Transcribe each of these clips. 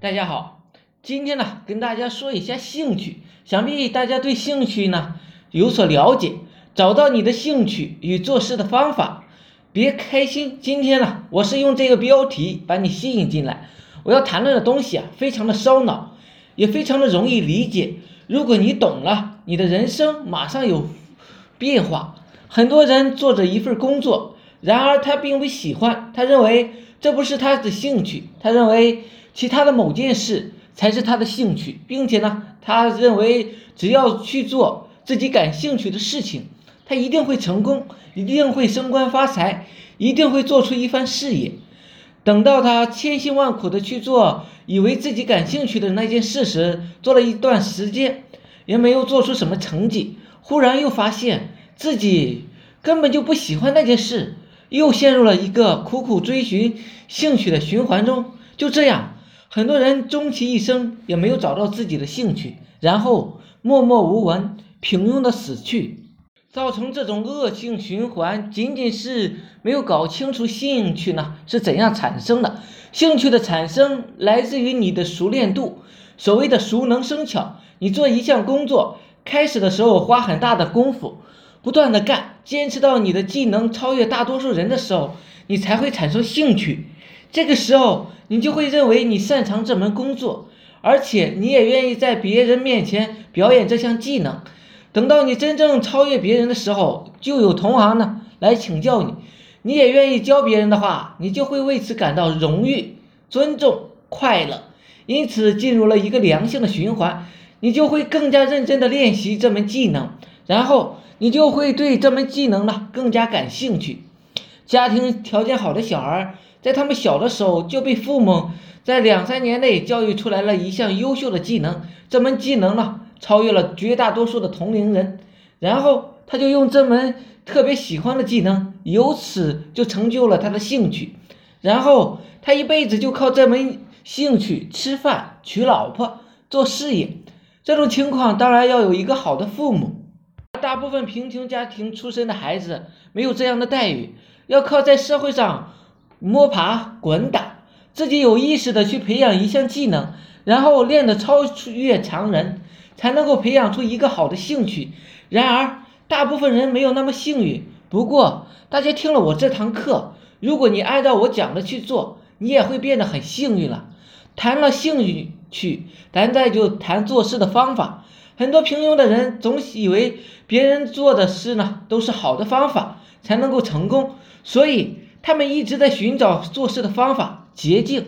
大家好，今天呢跟大家说一下兴趣，想必大家对兴趣呢有所了解，找到你的兴趣与做事的方法，别开心。今天呢，我是用这个标题把你吸引进来。我要谈论的东西啊，非常的烧脑，也非常的容易理解。如果你懂了，你的人生马上有变化。很多人做着一份工作，然而他并不喜欢，他认为这不是他的兴趣，他认为。其他的某件事才是他的兴趣，并且呢，他认为只要去做自己感兴趣的事情，他一定会成功，一定会升官发财，一定会做出一番事业。等到他千辛万苦的去做以为自己感兴趣的那件事时，做了一段时间，也没有做出什么成绩，忽然又发现自己根本就不喜欢那件事，又陷入了一个苦苦追寻兴趣的循环中。就这样。很多人终其一生也没有找到自己的兴趣，然后默默无闻、平庸的死去。造成这种恶性循环，仅仅是没有搞清楚兴趣呢是怎样产生的。兴趣的产生来自于你的熟练度。所谓的熟能生巧，你做一项工作，开始的时候花很大的功夫，不断的干，坚持到你的技能超越大多数人的时候，你才会产生兴趣。这个时候。你就会认为你擅长这门工作，而且你也愿意在别人面前表演这项技能。等到你真正超越别人的时候，就有同行呢来请教你，你也愿意教别人的话，你就会为此感到荣誉、尊重、快乐，因此进入了一个良性的循环。你就会更加认真的练习这门技能，然后你就会对这门技能呢更加感兴趣。家庭条件好的小孩。在他们小的时候就被父母在两三年内教育出来了一项优秀的技能，这门技能呢超越了绝大多数的同龄人，然后他就用这门特别喜欢的技能，由此就成就了他的兴趣，然后他一辈子就靠这门兴趣吃饭、娶老婆、做事业。这种情况当然要有一个好的父母，大部分贫穷家庭出身的孩子没有这样的待遇，要靠在社会上。摸爬滚打，自己有意识的去培养一项技能，然后练得超越常人，才能够培养出一个好的兴趣。然而，大部分人没有那么幸运。不过，大家听了我这堂课，如果你按照我讲的去做，你也会变得很幸运了。谈了兴趣，咱再就谈做事的方法。很多平庸的人总以为别人做的事呢都是好的方法，才能够成功，所以。他们一直在寻找做事的方法捷径，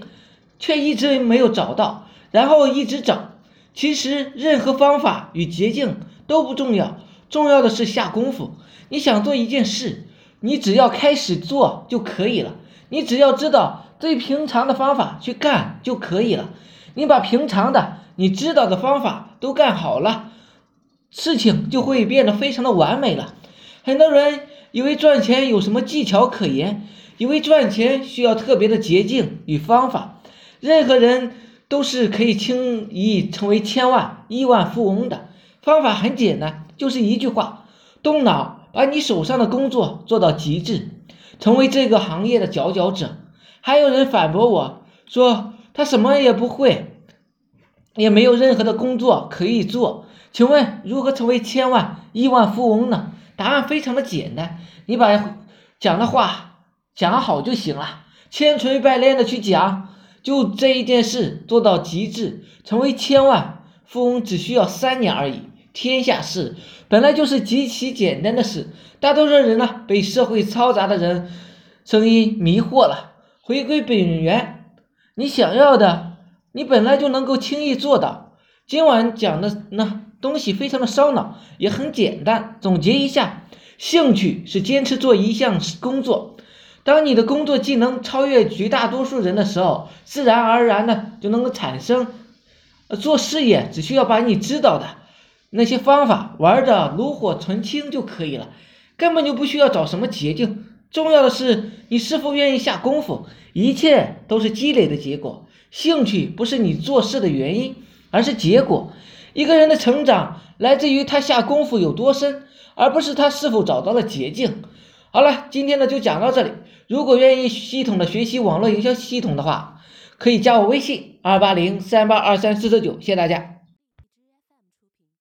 却一直没有找到，然后一直找。其实任何方法与捷径都不重要，重要的是下功夫。你想做一件事，你只要开始做就可以了。你只要知道最平常的方法去干就可以了。你把平常的你知道的方法都干好了，事情就会变得非常的完美了。很多人以为赚钱有什么技巧可言。以为赚钱需要特别的捷径与方法，任何人都是可以轻易成为千万亿万富翁的。方法很简单，就是一句话：动脑，把你手上的工作做到极致，成为这个行业的佼佼者。还有人反驳我说，他什么也不会，也没有任何的工作可以做。请问如何成为千万亿万富翁呢？答案非常的简单，你把讲的话。讲好就行了，千锤百炼的去讲，就这一件事做到极致，成为千万富翁只需要三年而已。天下事本来就是极其简单的事，大多数人呢被社会嘈杂的人声音迷惑了。回归本源，你想要的，你本来就能够轻易做到。今晚讲的那东西非常的烧脑，也很简单。总结一下，兴趣是坚持做一项工作。当你的工作技能超越绝大多数人的时候，自然而然的就能够产生。做事业只需要把你知道的那些方法玩的炉火纯青就可以了，根本就不需要找什么捷径。重要的是你是否愿意下功夫，一切都是积累的结果。兴趣不是你做事的原因，而是结果。一个人的成长来自于他下功夫有多深，而不是他是否找到了捷径。好了，今天呢就讲到这里。如果愿意系统的学习网络营销系统的话，可以加我微信二八零三八二三四四九，谢谢大家。